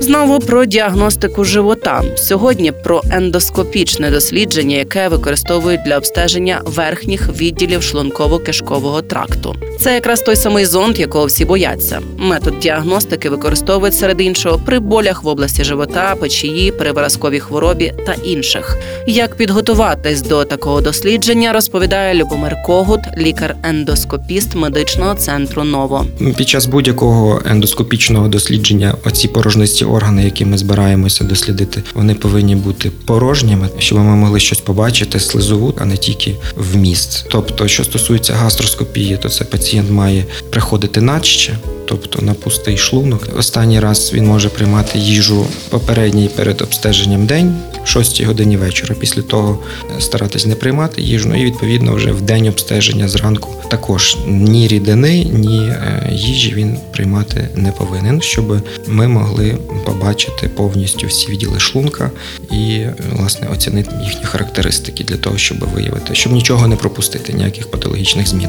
Знову про діагностику живота. Сьогодні про ендоскопічне дослідження, яке використовують для обстеження верхніх відділів шлунково-кишкового тракту. Це якраз той самий зонд, якого всі бояться. Метод діагностики використовують серед іншого при болях в області живота, печії, при виразковій хворобі та інших. Як підготуватись до такого дослідження, розповідає Любомир Когут, лікар-ендоскопіст медичного центру Ново. Під час будь-якого ендоскопічного дослідження оці порожнисті органи, які ми збираємося дослідити, вони повинні бути порожніми, щоб ми могли щось побачити слизову, а не тільки вміст. Тобто, що стосується гастроскопії, то це пацієнт має приходити наче. Тобто на пустий шлунок. Останній раз він може приймати їжу попередній перед обстеженням день, 6 годині вечора. Після того е, старатись не приймати їжу. Ну і відповідно вже в день обстеження зранку також ні рідини, ні е, їжі він приймати не повинен, щоб ми могли побачити повністю всі відділи шлунка і власне оцінити їхні характеристики для того, щоб виявити, щоб нічого не пропустити, ніяких патологічних змін.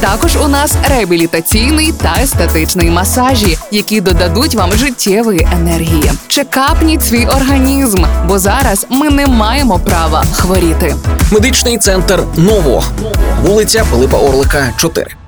Також у нас реабілітаційний та естетичний масажі, які додадуть вам життєвої енергії. Чекапніть свій організм, бо зараз ми не маємо права хворіти. Медичний центр Ново, вулиця Пилипа Орлика, 4.